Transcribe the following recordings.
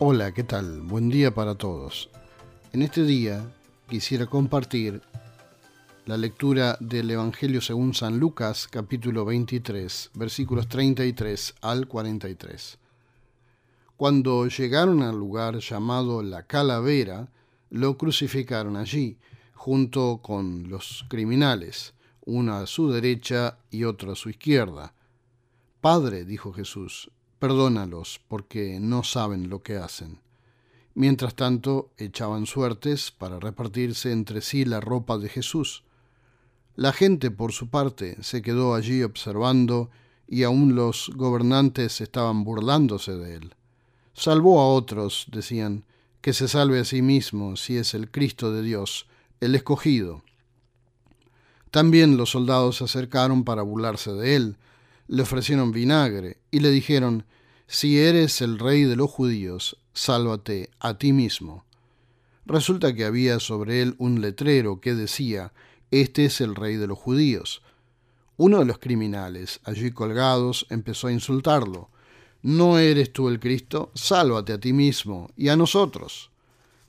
Hola, ¿qué tal? Buen día para todos. En este día quisiera compartir la lectura del Evangelio según San Lucas, capítulo 23, versículos 33 al 43. Cuando llegaron al lugar llamado la Calavera, lo crucificaron allí, junto con los criminales, uno a su derecha y otro a su izquierda. Padre, dijo Jesús, perdónalos, porque no saben lo que hacen. Mientras tanto, echaban suertes para repartirse entre sí la ropa de Jesús. La gente, por su parte, se quedó allí observando, y aun los gobernantes estaban burlándose de él. Salvó a otros, decían, que se salve a sí mismo si es el Cristo de Dios, el escogido. También los soldados se acercaron para burlarse de él, le ofrecieron vinagre y le dijeron, Si eres el rey de los judíos, sálvate a ti mismo. Resulta que había sobre él un letrero que decía, Este es el rey de los judíos. Uno de los criminales, allí colgados, empezó a insultarlo. ¿No eres tú el Cristo? Sálvate a ti mismo y a nosotros.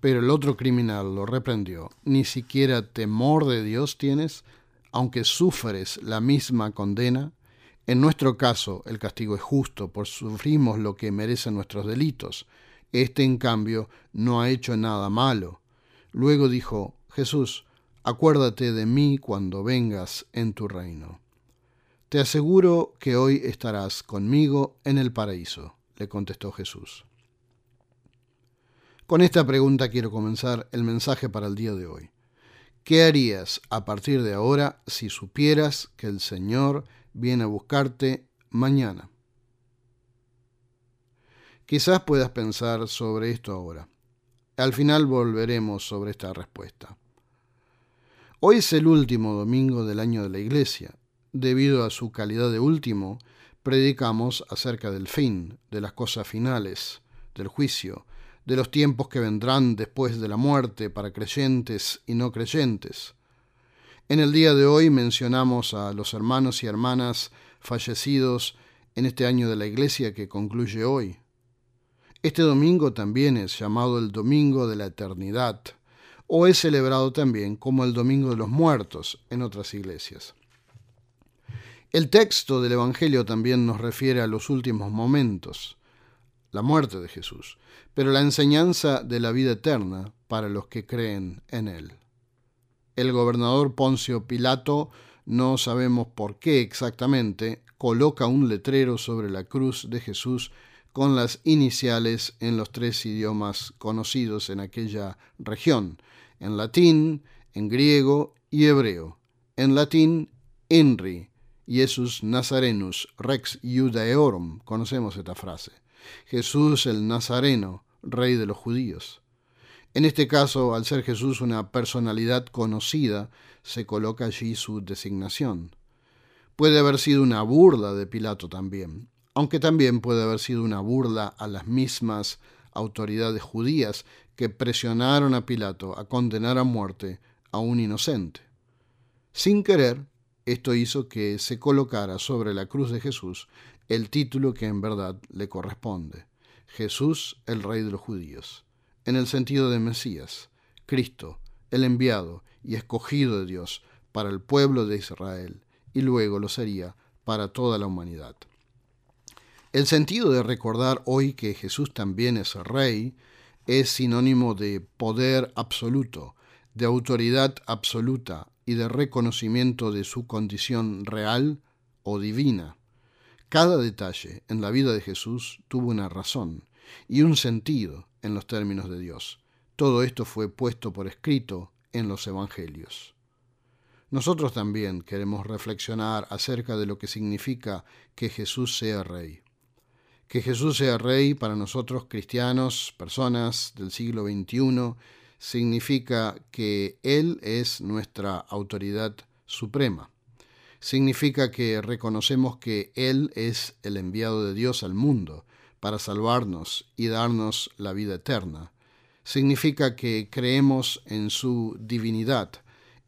Pero el otro criminal lo reprendió. ¿Ni siquiera temor de Dios tienes, aunque sufres la misma condena? En nuestro caso, el castigo es justo, por sufrimos lo que merecen nuestros delitos. Este, en cambio, no ha hecho nada malo. Luego dijo, Jesús, acuérdate de mí cuando vengas en tu reino. Te aseguro que hoy estarás conmigo en el paraíso, le contestó Jesús. Con esta pregunta quiero comenzar el mensaje para el día de hoy. ¿Qué harías a partir de ahora si supieras que el Señor viene a buscarte mañana. Quizás puedas pensar sobre esto ahora. Al final volveremos sobre esta respuesta. Hoy es el último domingo del año de la Iglesia. Debido a su calidad de último, predicamos acerca del fin, de las cosas finales, del juicio, de los tiempos que vendrán después de la muerte para creyentes y no creyentes en el día de hoy mencionamos a los hermanos y hermanas fallecidos en este año de la Iglesia que concluye hoy. Este domingo también es llamado el Domingo de la Eternidad, o es celebrado también como el Domingo de los Muertos en otras iglesias. El texto del Evangelio también nos refiere a los últimos momentos, la muerte de Jesús, pero la enseñanza de la vida eterna para los que creen en Él el gobernador Poncio Pilato, no sabemos por qué exactamente, coloca un letrero sobre la cruz de Jesús con las iniciales en los tres idiomas conocidos en aquella región, en latín, en griego y hebreo. En latín, Inri, Jesus Nazarenus, Rex Judaeorum, conocemos esta frase. Jesús el Nazareno, rey de los judíos. En este caso, al ser Jesús una personalidad conocida, se coloca allí su designación. Puede haber sido una burla de Pilato también, aunque también puede haber sido una burla a las mismas autoridades judías que presionaron a Pilato a condenar a muerte a un inocente. Sin querer, esto hizo que se colocara sobre la cruz de Jesús el título que en verdad le corresponde, Jesús el Rey de los Judíos en el sentido de Mesías, Cristo, el enviado y escogido de Dios para el pueblo de Israel, y luego lo sería para toda la humanidad. El sentido de recordar hoy que Jesús también es rey es sinónimo de poder absoluto, de autoridad absoluta y de reconocimiento de su condición real o divina. Cada detalle en la vida de Jesús tuvo una razón y un sentido en los términos de Dios. Todo esto fue puesto por escrito en los Evangelios. Nosotros también queremos reflexionar acerca de lo que significa que Jesús sea Rey. Que Jesús sea Rey para nosotros cristianos, personas del siglo XXI, significa que Él es nuestra autoridad suprema. Significa que reconocemos que Él es el enviado de Dios al mundo, para salvarnos y darnos la vida eterna. Significa que creemos en su divinidad,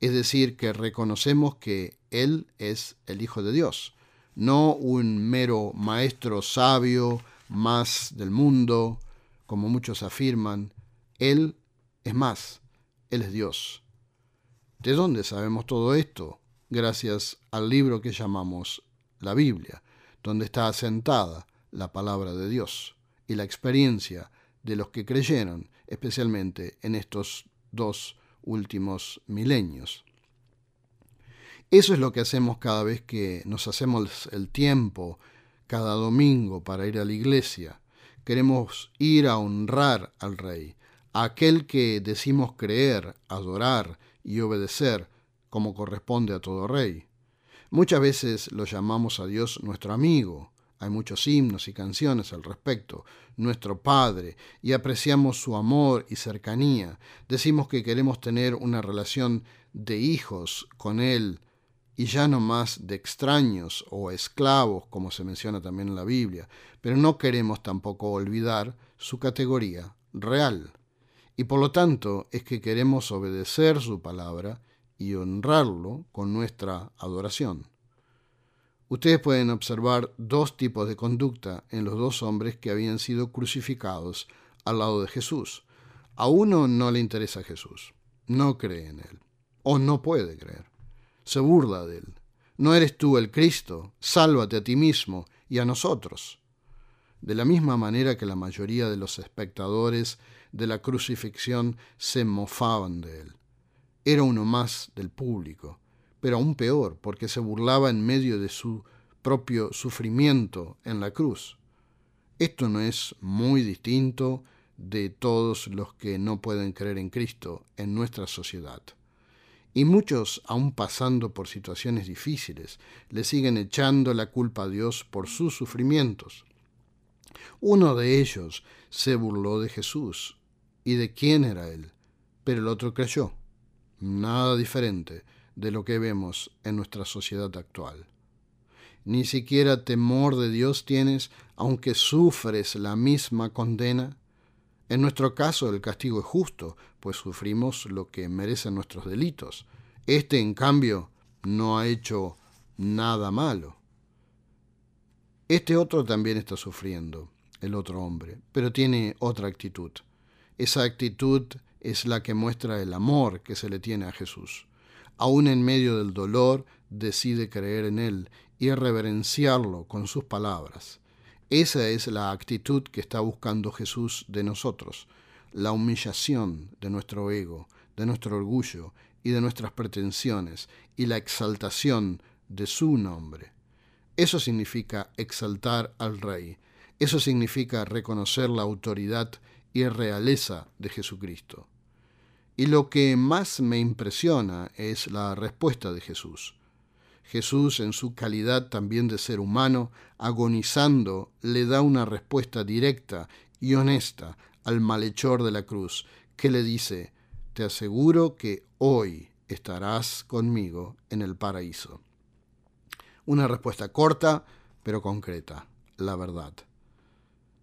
es decir, que reconocemos que Él es el Hijo de Dios, no un mero maestro sabio más del mundo, como muchos afirman, Él es más, Él es Dios. ¿De dónde sabemos todo esto? Gracias al libro que llamamos la Biblia, donde está asentada la palabra de Dios y la experiencia de los que creyeron, especialmente en estos dos últimos milenios. Eso es lo que hacemos cada vez que nos hacemos el tiempo, cada domingo, para ir a la iglesia. Queremos ir a honrar al Rey, a aquel que decimos creer, adorar y obedecer como corresponde a todo rey. Muchas veces lo llamamos a Dios nuestro amigo, hay muchos himnos y canciones al respecto, nuestro Padre, y apreciamos su amor y cercanía. Decimos que queremos tener una relación de hijos con Él y ya no más de extraños o esclavos, como se menciona también en la Biblia, pero no queremos tampoco olvidar su categoría real. Y por lo tanto es que queremos obedecer su palabra y honrarlo con nuestra adoración. Ustedes pueden observar dos tipos de conducta en los dos hombres que habían sido crucificados al lado de Jesús. A uno no le interesa Jesús, no cree en él, o no puede creer. Se burla de él. No eres tú el Cristo, sálvate a ti mismo y a nosotros. De la misma manera que la mayoría de los espectadores de la crucifixión se mofaban de él. Era uno más del público pero aún peor, porque se burlaba en medio de su propio sufrimiento en la cruz. Esto no es muy distinto de todos los que no pueden creer en Cristo en nuestra sociedad. Y muchos, aun pasando por situaciones difíciles, le siguen echando la culpa a Dios por sus sufrimientos. Uno de ellos se burló de Jesús y de quién era él, pero el otro creyó. Nada diferente de lo que vemos en nuestra sociedad actual. Ni siquiera temor de Dios tienes, aunque sufres la misma condena. En nuestro caso el castigo es justo, pues sufrimos lo que merecen nuestros delitos. Este, en cambio, no ha hecho nada malo. Este otro también está sufriendo, el otro hombre, pero tiene otra actitud. Esa actitud es la que muestra el amor que se le tiene a Jesús aún en medio del dolor, decide creer en Él y reverenciarlo con sus palabras. Esa es la actitud que está buscando Jesús de nosotros, la humillación de nuestro ego, de nuestro orgullo y de nuestras pretensiones, y la exaltación de su nombre. Eso significa exaltar al Rey, eso significa reconocer la autoridad y realeza de Jesucristo. Y lo que más me impresiona es la respuesta de Jesús. Jesús, en su calidad también de ser humano, agonizando, le da una respuesta directa y honesta al malhechor de la cruz, que le dice, Te aseguro que hoy estarás conmigo en el paraíso. Una respuesta corta, pero concreta, la verdad.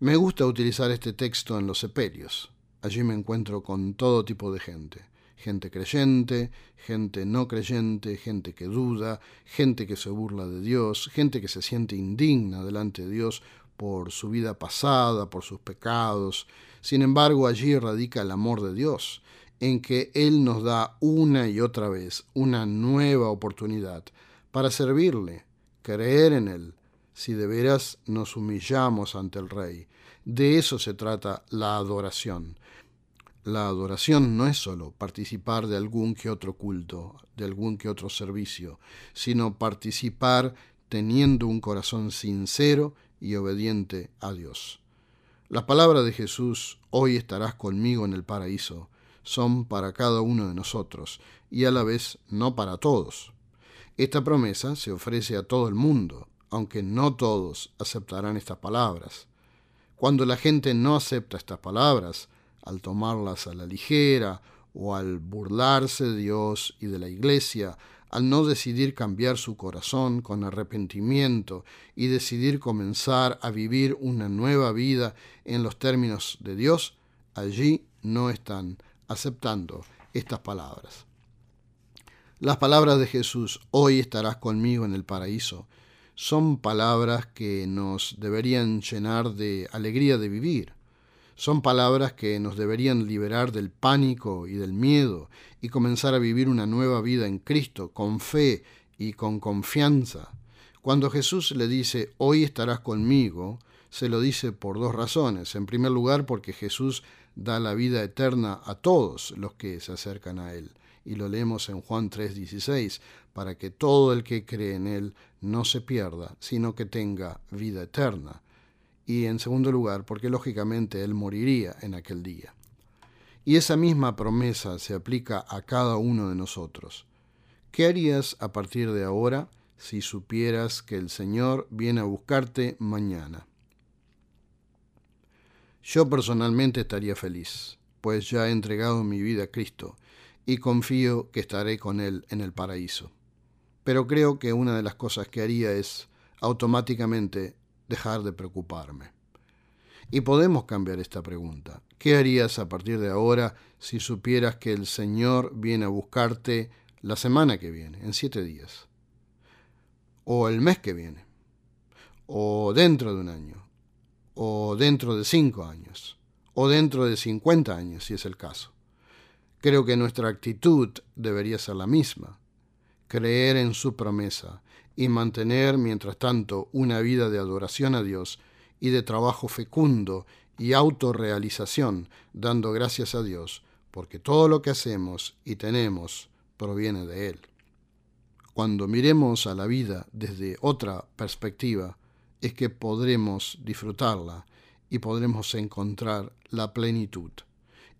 Me gusta utilizar este texto en los sepelios. Allí me encuentro con todo tipo de gente. Gente creyente, gente no creyente, gente que duda, gente que se burla de Dios, gente que se siente indigna delante de Dios por su vida pasada, por sus pecados. Sin embargo, allí radica el amor de Dios, en que Él nos da una y otra vez una nueva oportunidad para servirle, creer en Él, si de veras nos humillamos ante el Rey. De eso se trata la adoración. La adoración no es solo participar de algún que otro culto, de algún que otro servicio, sino participar teniendo un corazón sincero y obediente a Dios. Las palabras de Jesús, hoy estarás conmigo en el paraíso, son para cada uno de nosotros y a la vez no para todos. Esta promesa se ofrece a todo el mundo, aunque no todos aceptarán estas palabras. Cuando la gente no acepta estas palabras, al tomarlas a la ligera o al burlarse de Dios y de la Iglesia, al no decidir cambiar su corazón con arrepentimiento y decidir comenzar a vivir una nueva vida en los términos de Dios, allí no están aceptando estas palabras. Las palabras de Jesús, hoy estarás conmigo en el paraíso, son palabras que nos deberían llenar de alegría de vivir Son palabras que nos deberían liberar del pánico y del miedo y comenzar a vivir una nueva vida en Cristo, con fe y con confianza. Cuando Jesús le dice, hoy estarás conmigo, se lo dice por dos razones. En primer lugar, porque Jesús da la vida eterna a todos los que se acercan a Él. Y lo leemos en Juan 3:16, para que todo el que cree en Él no se pierda, sino que tenga vida eterna y en segundo lugar porque lógicamente él moriría en aquel día. Y esa misma promesa se aplica a cada uno de nosotros. ¿Qué harías a partir de ahora si supieras que el Señor viene a buscarte mañana? Yo personalmente estaría feliz, pues ya he entregado mi vida a Cristo y confío que estaré con Él en el paraíso. Pero creo que una de las cosas que haría es automáticamente dejar de preocuparme. Y podemos cambiar esta pregunta. ¿Qué harías a partir de ahora si supieras que el Señor viene a buscarte la semana que viene, en siete días? O el mes que viene. O dentro de un año. O dentro de cinco años. O dentro de cincuenta años, si es el caso. Creo que nuestra actitud debería ser la misma. Creer en su promesa y mantener, mientras tanto, una vida de adoración a Dios y de trabajo fecundo y autorrealización, dando gracias a Dios, porque todo lo que hacemos y tenemos proviene de Él. Cuando miremos a la vida desde otra perspectiva, es que podremos disfrutarla y podremos encontrar la plenitud.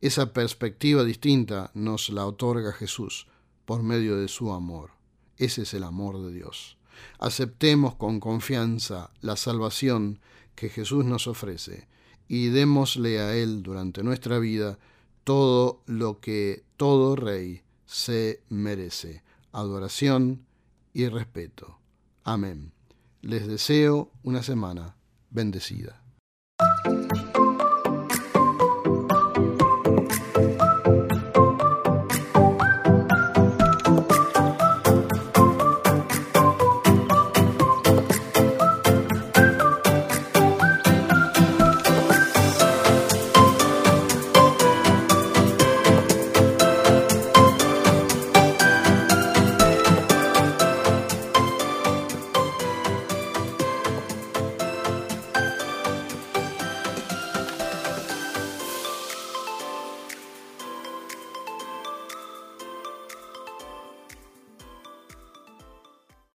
Esa perspectiva distinta nos la otorga Jesús por medio de su amor. Ese es el amor de Dios. Aceptemos con confianza la salvación que Jesús nos ofrece y démosle a Él durante nuestra vida todo lo que todo rey se merece, adoración y respeto. Amén. Les deseo una semana bendecida.